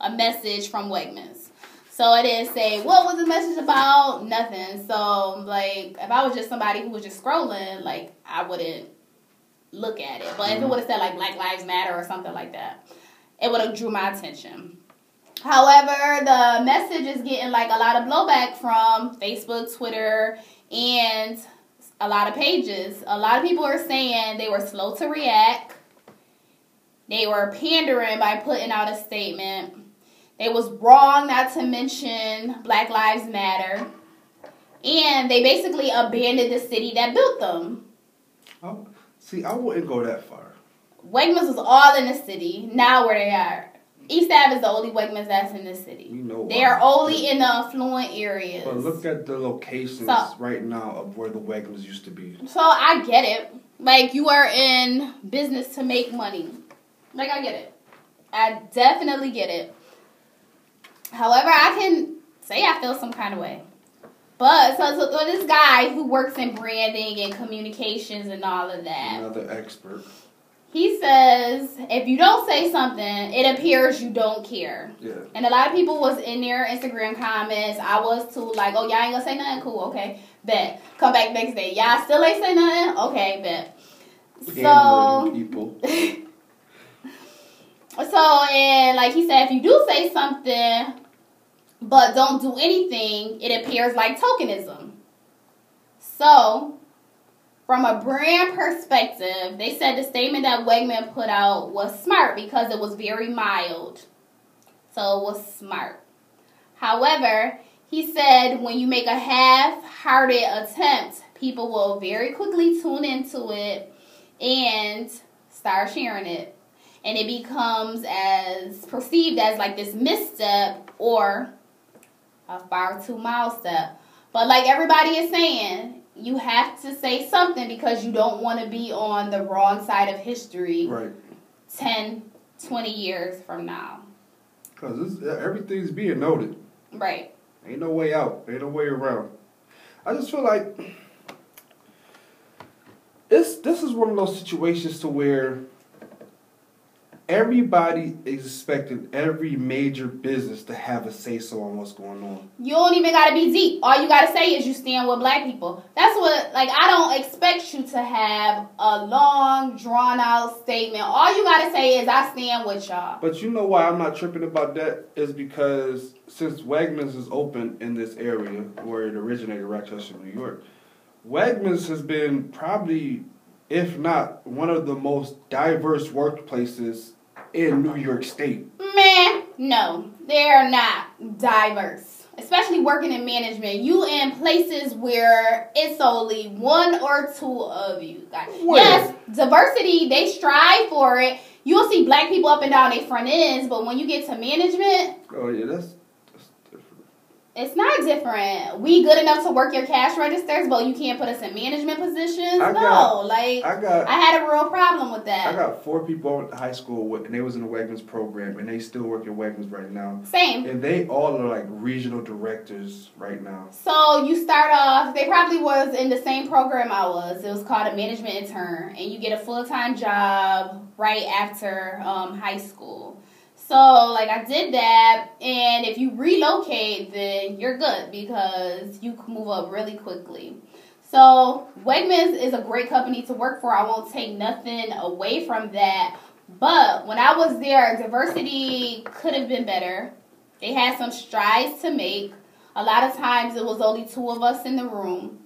a message from Wegmans. So it didn't say what was the message about, nothing. So like if I was just somebody who was just scrolling, like I wouldn't look at it. But if it mm-hmm. would have said like Black Lives Matter or something like that, it would have drew my attention. However, the message is getting like a lot of blowback from Facebook, Twitter, and a lot of pages. A lot of people are saying they were slow to react. They were pandering by putting out a statement. They was wrong not to mention Black Lives Matter. And they basically abandoned the city that built them. I, see, I wouldn't go that far. Wegmans was all in the city. Now where they are. East Ave is the only Wegmans that's in the city. You know They are only in the affluent areas. But look at the locations So- right now of where the Wegmans used to be. So I get it. Like you are in business to make money. Like I get it. I definitely get it. However, I can say I feel some kind of way. But so, so, so this guy who works in branding and communications and all of that, Another expert. He says if you don't say something, it appears you don't care. Yeah. And a lot of people was in their Instagram comments. I was too, like, oh, y'all ain't gonna say nothing? Cool, okay. Bet. Come back next day. Y'all still ain't say nothing? Okay, bet. So, people. <laughs> so, and like he said, if you do say something but don't do anything, it appears like tokenism. So, from a brand perspective, they said the statement that Wegman put out was smart because it was very mild. So it was smart. However, he said when you make a half-hearted attempt, people will very quickly tune into it and start sharing it. And it becomes as perceived as like this misstep or a far too mild step. But like everybody is saying, you have to say something because you don't want to be on the wrong side of history right. 10, 20 years from now. Because everything's being noted. Right. Ain't no way out. Ain't no way around. I just feel like <clears throat> it's this is one of those situations to where everybody is expecting every major business to have a say so on what's going on. You don't even gotta be deep. All you gotta say is you stand with black people. That's what like I don't expect you to have a long, drawn out statement. All you gotta say is I stand with y'all. But you know why I'm not tripping about that is because since Wegmans is open in this area where it originated, Rochester, New York, Wegmans has been probably, if not one of the most diverse workplaces in New York State. Man, no, they're not diverse. Especially working in management, you in places where it's only one or two of you. guys. Yes, diversity, they strive for it. You'll see black people up and down their front ends, but when you get to management, Oh yeah, that's. It's not different. We good enough to work your cash registers, but you can't put us in management positions. I no, got- like I, got, I had a real problem with that. I got four people at high school with, and they was in the Wegmans program, and they still work at Wegmans right now, Same. and they all are like regional directors right now. So you start off. They probably was in the same program I was. It was called a management intern, and you get a full time job right after um, high school. So like I did that, and if you relocate, then you're good because you can move up really quickly. So Wegmans is a great company to work for. I won't take nothing away from that. But when I was there, diversity could have been better. They had some strides to make. A lot of times it was only two of us in the room.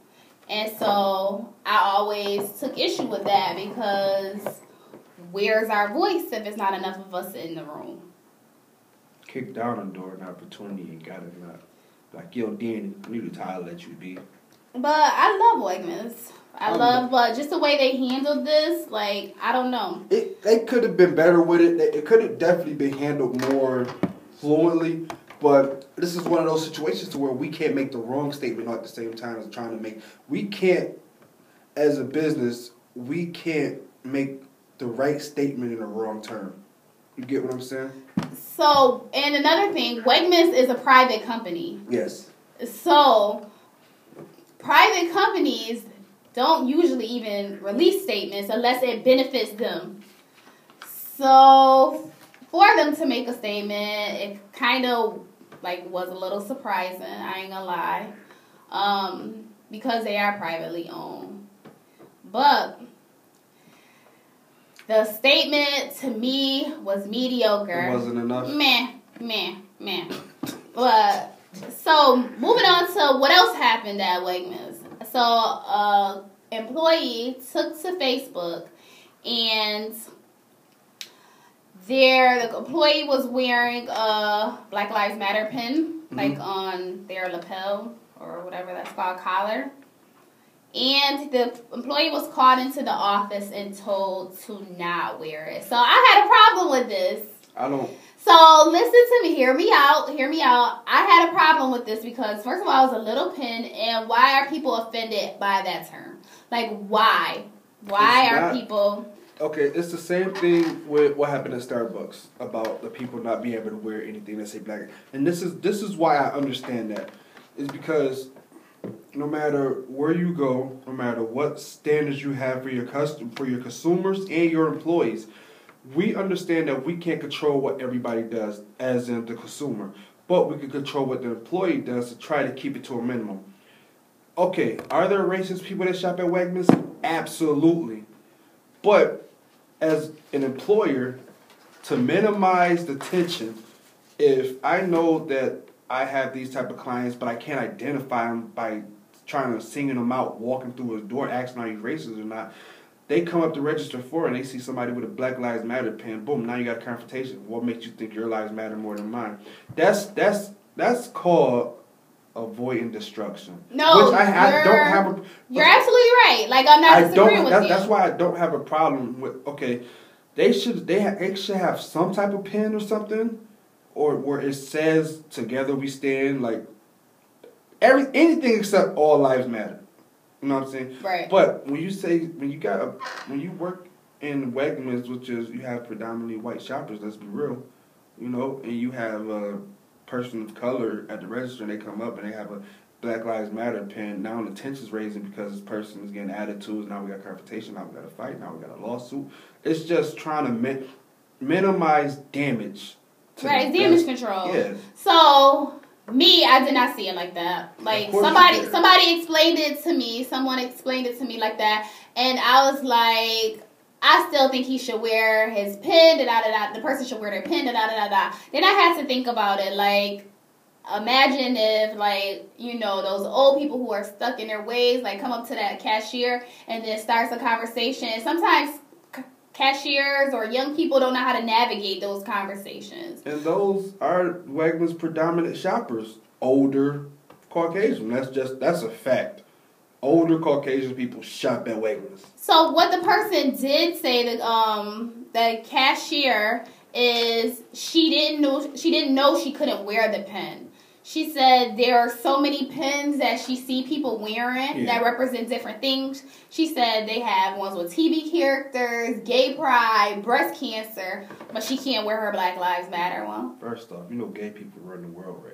And so I always took issue with that because where's our voice if it's not enough of us in the room? Kicked down a door, an opportunity, and got it not. Like yo, Danny, I need to title let you be. But I love Wegmans. I Um, love, but just the way they handled this, like, I don't know. It they could have been better with it. It could have definitely been handled more fluently. But this is one of those situations to where we can't make the wrong statement at the same time as trying to make. We can't, as a business, we can't make the right statement in the wrong term. You get what I'm saying? So, and another thing, Wegmans is a private company. Yes. So, private companies don't usually even release statements unless it benefits them. So, for them to make a statement, it kind of like was a little surprising. I ain't gonna lie, um, because they are privately owned. But the statement to me was mediocre. It wasn't enough. Meh, meh, meh. But so moving on to what else happened at Wegmans. So a employee took to Facebook and there the employee was wearing a Black Lives Matter pin, Mm-hmm. like on their lapel or whatever that's called, collar. And the employee was called into the office and told to not wear it. So I had a problem with this. I don't. So listen to me, hear me out, hear me out. I had a problem with this because first of all, it was a little pin, and why are people offended by that term? Like why? Why It's are not- people? Okay, it's the same thing with what happened at Starbucks about the people not being able to wear anything that say black. And this is this is why I understand that. Is because no matter where you go, no matter what standards you have for your custom for your consumers and your employees, we understand that we can't control what everybody does, as in the consumer, but we can control what the employee does to try to keep it to a minimum. Okay, are there racist people that shop at Wegmans? Absolutely. But as an employer, to minimize the tension, if I know that I have these type of clients, but I can't identify them by trying to singing them out, walking through a door, asking are you racist or not, they come up to register for and they see somebody with a Black Lives Matter pin. Boom! Now you got a confrontation. What makes you think your lives matter more than mine? That's that's that's called avoiding destruction. No, which I, I don't have a. You're absolutely right. Like I'm not I disagreeing don't. with That's, you. that's why I don't have a problem with. Okay, they should they, ha- they should have some type of pin or something, or where it says "Together We Stand." Like every anything except all lives matter. You know what I'm saying? Right. But when you say when you got a when you work in Wegmans, which is you have predominantly white shoppers. Let's be real, you know, and you have a person of color at the register, and they come up and they have a Black Lives Matter pin. Now the tension's raising because this person is getting attitudes. Now we got confrontation. Now we got a fight. Now we got a lawsuit. It's just trying to mi- minimize damage. right, damage control. Yeah. So me, I did not see it like that. Like Of course you somebody, somebody explained it to me. Someone explained it to me like that, and I was like, I still think he should wear his pin. Da da da da. The person should wear their pin. Da da da da. Then I had to think about it. Like, imagine if like you know those old people who are stuck in their ways, like come up to that cashier and then starts a conversation. And sometimes cashiers or young people don't know how to navigate those conversations. And those are Wegmans' predominant shoppers. Older Caucasian. That's just that's a fact. Older Caucasian people shop at Wegmans. So what the person did say that um the cashier is she didn't know she didn't know she couldn't wear the pin. She said there are so many pins that she see people wearing Yeah. that represent different things. She said they have ones with TV characters, gay pride, breast cancer, but she can't wear her Black Lives Matter one. First off, you know gay people run the world right now.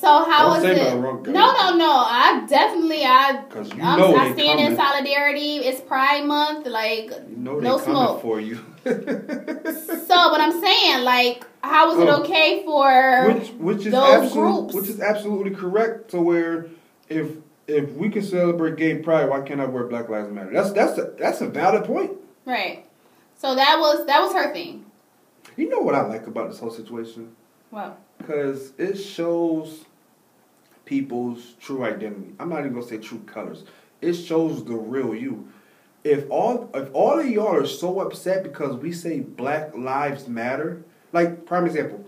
So how Don't is say it? wrong No, no, no. I definitely I you I'm, know I stand in solidarity. It's Pride Month. Like You know no smoke. for you. <laughs> So, but I'm saying, like, how is it Oh. okay for which which is those absolute, groups. which is absolutely correct. To where if if we can celebrate gay pride, why can't I wear Black Lives Matter? That's that's a, that's a valid point. right? So that was that was her thing. You know what I like about this whole situation? Well, Because it shows people's true identity. I'm not even gonna say true colors. It shows the real you. If all if all of y'all are so upset because we say Black Lives Matter, like prime example,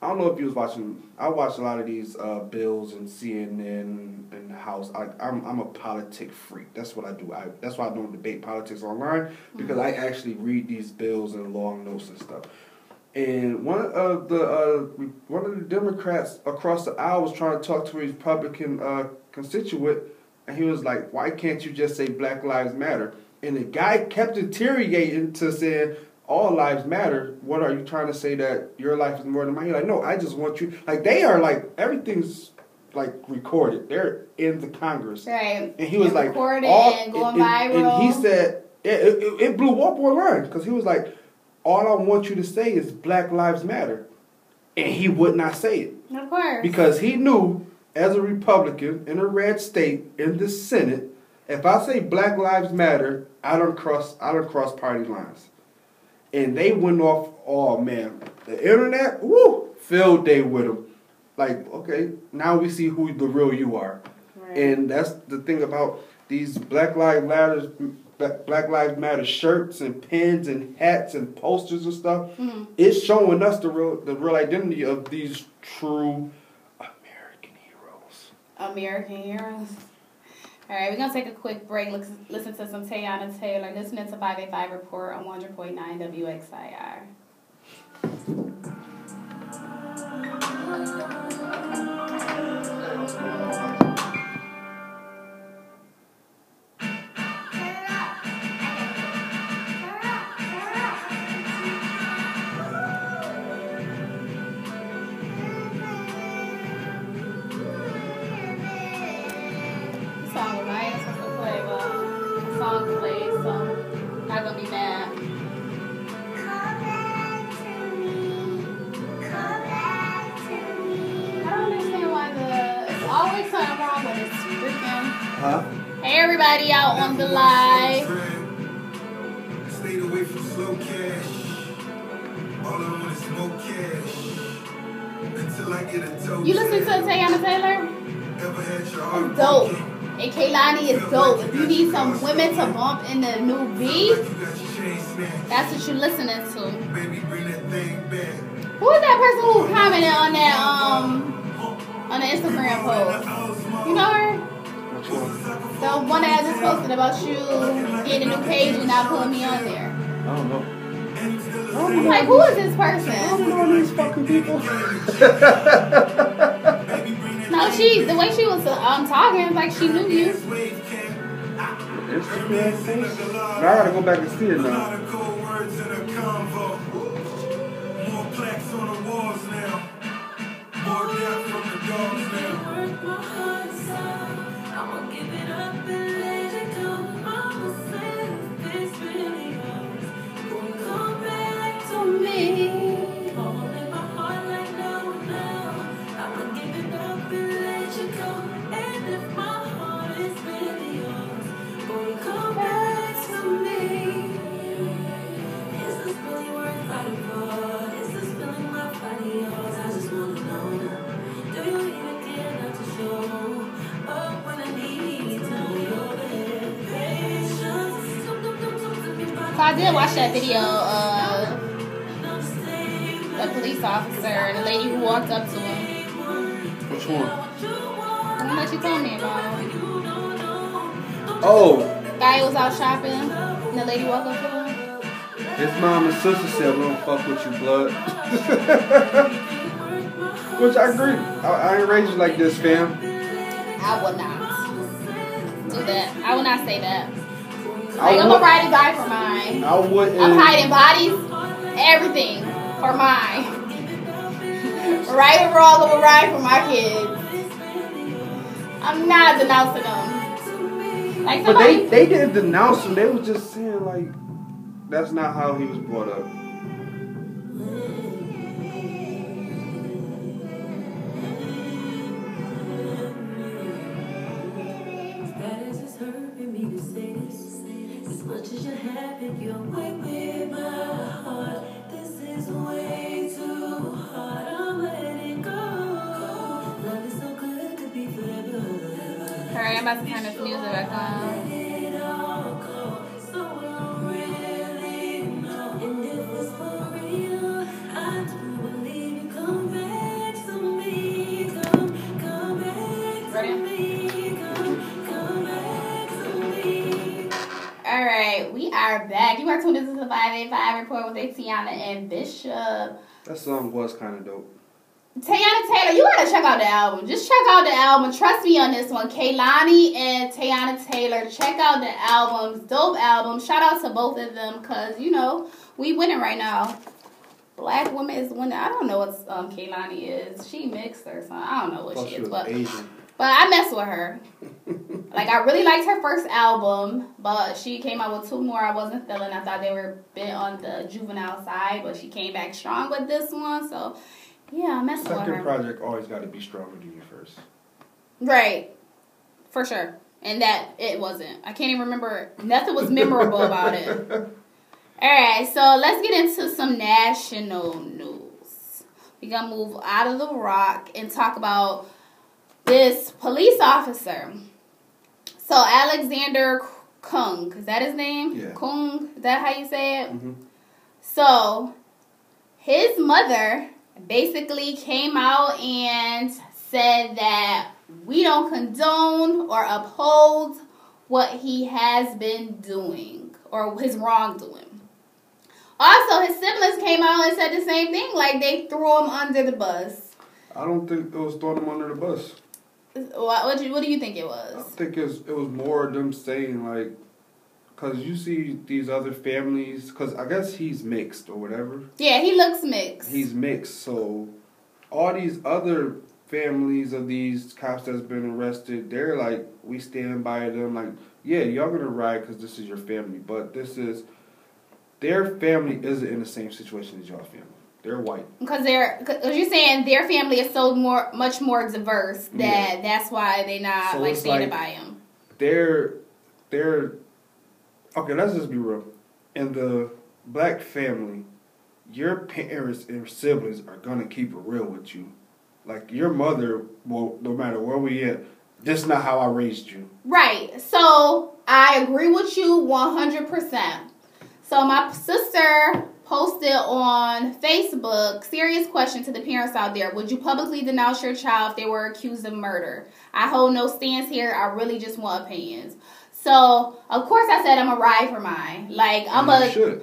I don't know if you was watching. I watch a lot of these uh, bills and CNN and the House. I, I'm I'm a politic freak. That's what I do. I that's why I don't debate politics online because I actually read these bills and long notes and stuff. And one of the uh, one of the Democrats across the aisle was trying to talk to a Republican uh, constituent, and he was like, "Why can't you just say Black Lives Matter?" And the guy kept deteriorating to saying, "All lives matter." What are you trying to say that your life is more than mine? He's like, "No, I just want you." Like they are like everything's like recorded. They're in the Congress. right? And he was like, recorded all- and going and. And he said, it, it, it blew up online because he was like, all I want you to say is Black Lives Matter. And he would not say it of course, because he knew, as a Republican in a red state in the Senate, if I say Black Lives Matter, I don't cross, I don't cross party lines. And they went off, oh man, the internet, woo, filled day with them. Like, okay, now we see who the real you are. Right. And that's the thing about these Black Lives Matter Black Lives Matter shirts and pins and hats and posters and stuff, Mhm. it's showing us the real the real identity of these true American heroes. American heroes. All right, we're gonna take a quick break. Listen, listen to some Teyana Taylor. Listening to Five Eight Five Report on one hundred point nine WXIR. Kehlani is dope. If you need some women to bump in the new beat, you got your chain snatched. that's what you're listening to. Baby, bring that. Who is that person who commented on that um on the Instagram post? You know her? One? The one that I just posted about you getting a new page and not putting me on there. I don't know. I'm like, who is this person? I don't person? know these fucking people. <laughs> No, she the way she was um talking it's like she knew you. Instagram post? I gotta go back and see it now. lot of cold words in a convo. More plaques on the walls now. More death from the dogs now. I did watch that video of the police officer and the lady who walked up to him. Which one? what you. The one that you told me about. Oh, Guy was out shopping and the lady walked up to him. his mom and sister said we don't fuck with you, blood. <laughs> Which I agree. I, I ain't raised you like this, fam. I would not do that. I would not say that. I, Like, I'm would, a ride or die for mine. I wouldn't. I'm hiding bodies, everything for mine. <laughs> right or wrong, I'm a ride for my kids. I'm not denouncing them. Like But they they didn't denounce him. They was just saying like that's not how he was brought up. Happy, you're with Tiana and Bishop. That song was kind of dope. Teyana Taylor, you gotta check out the album. Just check out the album. Trust me on this one. Kehlani and Teyana Taylor. Check out the albums. Dope album. Shout out to both of them because, you know, we winning right now. Black woman is winning. I don't know what um, Kehlani is. She mixed or something. I don't know what Plus she she is. But Asian. But I mess with her. like I really liked her first album, but she came out with two more I wasn't feeling. I thought they were a bit on the juvenile side, but she came back strong with this one. So yeah, I mess with her. Second project always got to be stronger than your first. Right. For sure. And that it wasn't. I can't even remember nothing was memorable about it. <laughs> Alright, so let's get into some national news. We're gonna move out of the rock and talk about this police officer. So Alexander Kueng. Is that his name? Yeah. Kueng. Is that how you say it? Mhm. So, his mother basically came out and said that we don't condone or uphold what he has been doing or his wrongdoing. Also, his siblings came out and said the same thing, like they threw him under the bus. I don't think it was throwing them under the bus. What, what, do you- what do you think it was? I was? think it's, it was more them saying like, cause you see these other families, cause I guess he's mixed or whatever. Yeah, he looks mixed. He's mixed, so all these other families of these cops that's been arrested, they're like, we stand by them. Like, yeah, y'all gonna ride because this is your family, but this is their family isn't in the same situation as your family. They're white. Because they're, because you're saying their family is so more, much more diverse that Yeah. that's why they not So like standing like- by him. They're they're okay. Let's just be real. In the black family, your parents and siblings are gonna keep it real with you. Like your mother, well, no matter where we at, this not how I raised you. Right. So I agree with you 100%. So my sister posted on Facebook, serious question to the parents out there. Would you publicly denounce your child if they were accused of murder? I hold no stance here. I really just want opinions. So, of course I said I'm a ride for mine. Like I'm a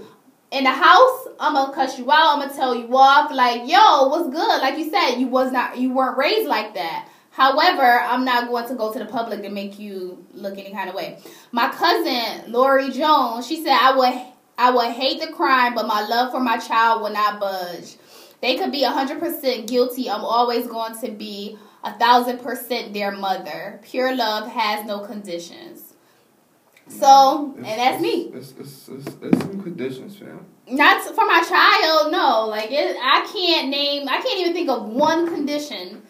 in the house, I'm gonna cut you out. I'm gonna tell you off. Like, yo, what's good? Like you said, you was not, you weren't raised like that. However, I'm not going to go to the public to make you look any kind of way. My cousin Lori Jones, she said I would, I would hate the crime, but my love for my child will not budge. They could be hundred percent guilty. I'm always going to be a thousand percent their mother. Pure love has no conditions. So, mm. and It's- that's me It's, it's, it's, it's some conditions, fam. not for my child no like it i can't name i can't even think of one condition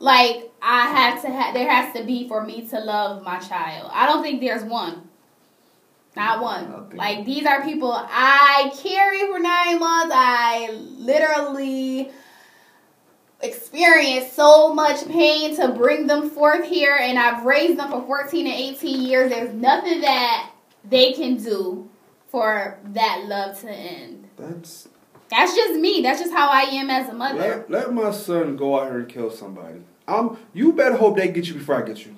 like i have to have there has to be for me to love my child i don't think there's one not one like these are people i carry for nine months i literally experienced so much pain to bring them forth here and i've raised them for 14 and 18 years there's nothing that they can do for that love to end. That's That's just me. That's just how I am as a mother. let, let my son go out here and kill somebody. I'm. You better hope they get you before I get you.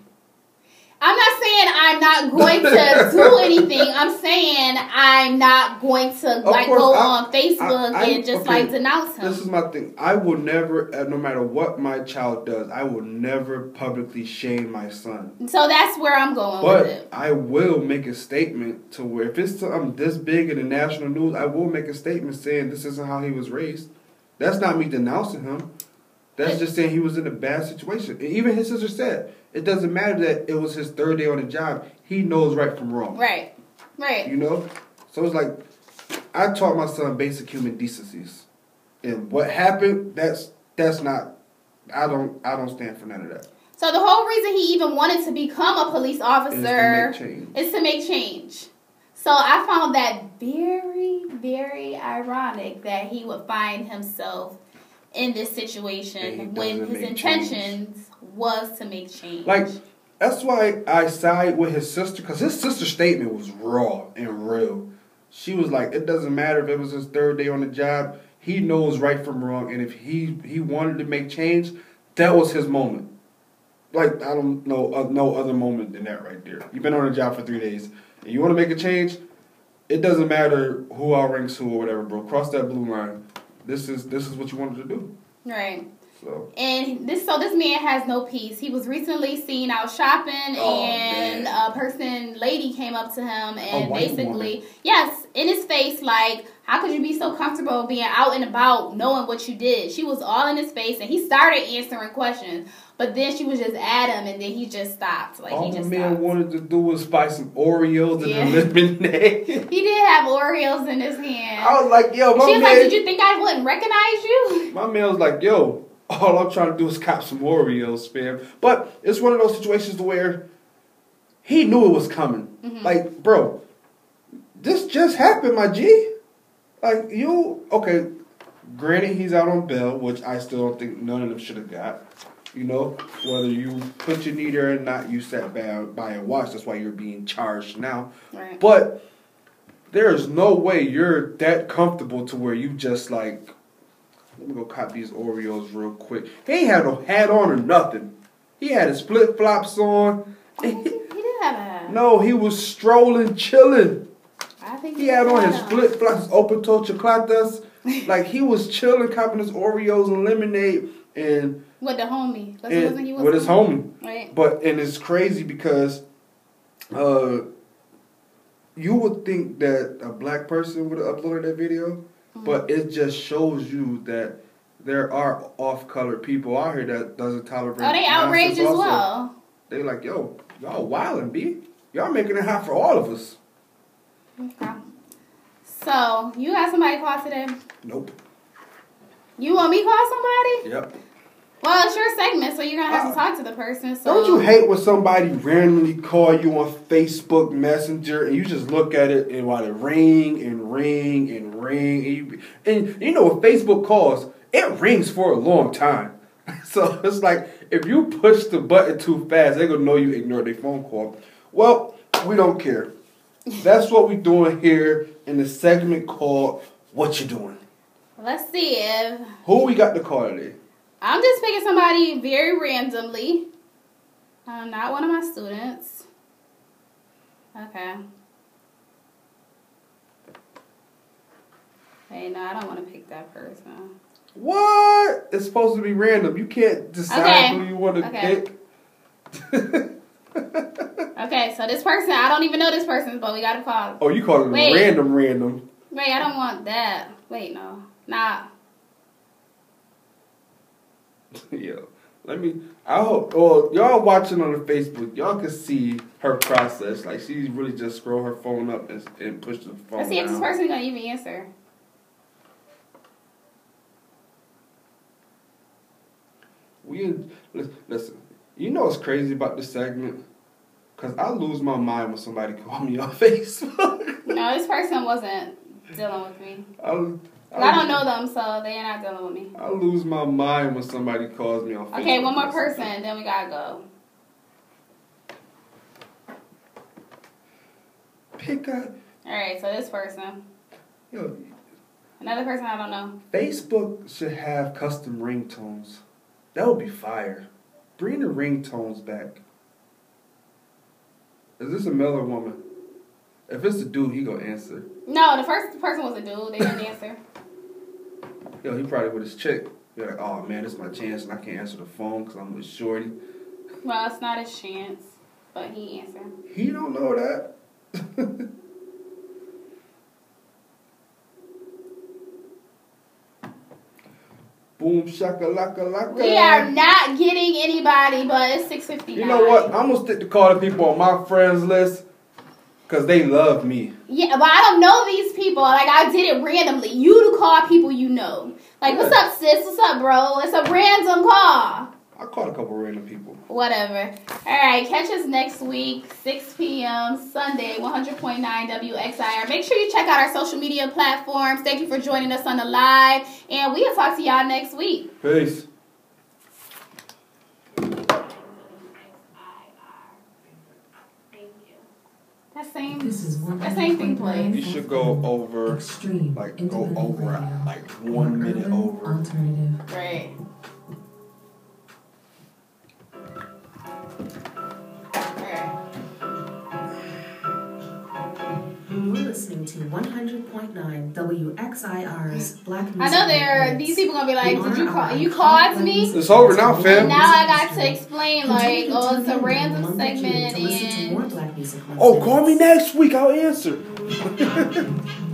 I'm not saying I'm not going to <laughs> do anything. I'm saying I'm not going to like go I- on Facebook I- I- and just okay, like denounce him. This is my thing. I will never, uh, no matter what my child does, I will never publicly shame my son. so that's where I'm going with But it. I will make a statement to where if it's something this big in the national news, I will make a statement saying this isn't how he was raised. That's not me denouncing him. That's just saying he was in a bad situation. And even his sister said it doesn't matter that it was his third day on the job. He knows right from wrong. Right. Right. You know? So it's like I taught my son basic human decencies. And what happened, that's that's not I don't I don't stand for none of that. So the whole reason he even wanted to become a police officer Is to make change. is to make change. So I found that very, very ironic that he would find himself in this situation when his make change. intentions was to make change. Like that's why I side with his sister because his sister's statement was raw and real. She was like, it doesn't matter if it was his third day on the job. He knows right from wrong, and if he he wanted to make change, that was his moment. Like I don't know uh, no other moment than that right there. You've been on a job for three days, and you want to make a change. It doesn't matter who I outranks who or whatever, bro. Cross that blue line. This is this is what you wanted to do. right. So And this so this man has no peace. He was recently seen out shopping Oh, and man. a person lady came up to him and basically yes, in his face like how could you be so comfortable being out and about knowing what you did? She was all in his face and he started answering questions. But then she was just at him and then he just stopped. Like all he the just man stopped. wanted to do was spice some Oreos Yeah. and a lemonade. <laughs> He did have Oreos in his hand. I was like, yo, my she was man. like, Did you think I wouldn't recognize you? <laughs> My man was like, yo, all I'm trying to do is cop some Oreos, fam. But it's one of those situations where he knew it was coming. Mhm. Like, bro, this just happened, my G. Like, you, okay, granted, he's out on bail, which I still don't think none of them should have got. You know, whether you put your knee there or not, you sat by, by a watch. That's why you're being charged now. Right. But there is no way you're that comfortable to where you just like, let me go cop these Oreos real quick. He ain't had no hat on or nothing. He had his flip flops on. Oh, he did have a hat. No, he was strolling, chilling. I think He had on his flip flops, open toe chocolatas. <laughs> like he was chilling, copping his Oreos and lemonade, and, with the homie. That's and he was with his homie. Right. But and it's crazy because, uh, you would think that a black person would have uploaded that video, Mm-hmm. but it just shows you that there are off-colored people out here that doesn't tolerate. Oh, they outraged as well. They like, yo, y'all wildin', b. Y'all making it hot for all of us. Okay. So you got somebody call today? Nope. You want me call somebody? Yep. Well, it's your segment, so you're gonna have to oh. talk to the person. So Don't you hate when somebody randomly call you on Facebook Messenger and you just look at it and while it ring and ring and ring and you, and you know when Facebook calls, it rings for a long time. <laughs> So it's like if you push the button too fast, they're gonna know you ignored their phone call. Well, we don't care. <laughs> That's what we're doing here in the segment called What You Doing. Let's see if Who we got to call today? I'm just picking somebody very randomly. Um, not one of my students. Okay. Hey, no, I don't want to pick that person. What? It's supposed to be random. You can't decide Okay. who you want to Okay. pick. <laughs> Okay, so this person, I don't even know this person, but we got to call. oh, you call it Wait. random, random. Wait, I don't want that. Wait, no. Nah. <laughs> Yo, let me. I hope. Well, y'all watching on the Facebook, y'all can see her process. Like she really just scroll her phone up and, and push the phone Let's see if this person to even answer. We lis- listen. You know what's crazy about this segment? Cause I lose my mind when somebody <laughs> call me on Facebook. No, this person wasn't dealing with me. I, I don't know them, so they're not dealing with me. I lose my mind when somebody calls me on Facebook. Okay, one more person, then we gotta go. Pick up. All right, so this person, Yo, another person I don't know. Facebook should have custom ringtones. That would be fire. Bring the ringtones back. Is this a male or woman? If it's a dude, he gonna answer. No, the first person was a dude. They didn't answer. Yo, he probably with his chick. You're like, oh man, this is my chance, and I can't answer the phone because I'm with Shorty. Well, it's not his chance, but he answered. He don't know that. <laughs> Boom shakalaka laka. We are not getting anybody, but it's six fifty. You know what? I'm gonna stick to calling people on my friends list because they love me. Yeah, but I don't know these people. Like I did it randomly. You to call people you know. Like, what's up, sis? What's up, bro? It's a random call. I called a couple random people. Whatever. All right, catch us next week, 6 p.m. Sunday, 100.9 WXIR. Make sure you check out our social media platforms. Thank you for joining us on the live, and we'll talk to y'all next week. Peace. That same. This is one That same thing plays. You should go over, Extreme. like, go over, radio, like, one minute over. Alternative. Right. Listening to 100.9 WXIR's Black Music I know there. Hits. These people gonna be like, "Did you call? You called me?" It's over now, fam. And now I got to explain, like, oh, it's a random segment, to listen to more and Oh, call me next week. I'll answer. <laughs>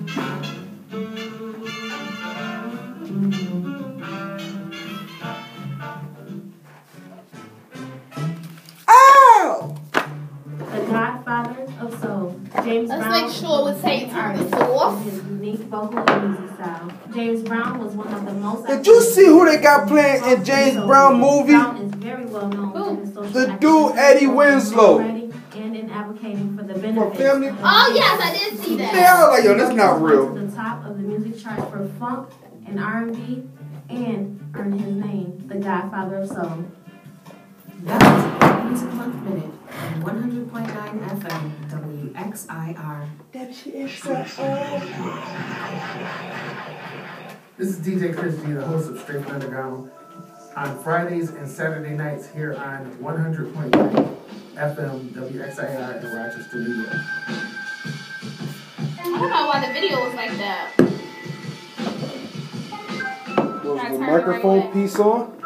James let's make sure we say was turn artist this off. with his unique vocal music style. James Brown was one of the most. Did you see who they got playing in James Brown movie? Brown is very well known Who? for The dude Eddie Winslow. and in advocating for the benefits. family- Oh yes, I did see They that. all like, yo, that's not Went real. To the top of the music chart for funk and R&B, and earned his name, the Godfather of Soul. That was Music Month Minute on 100.9 FM WXIR. This is DJ Chris G, the host of Straight Underground, on Fridays and Saturday nights here on 100.9 FM WXIR in Rochester, New York. I don't know why the video was like that. Was the microphone piece on?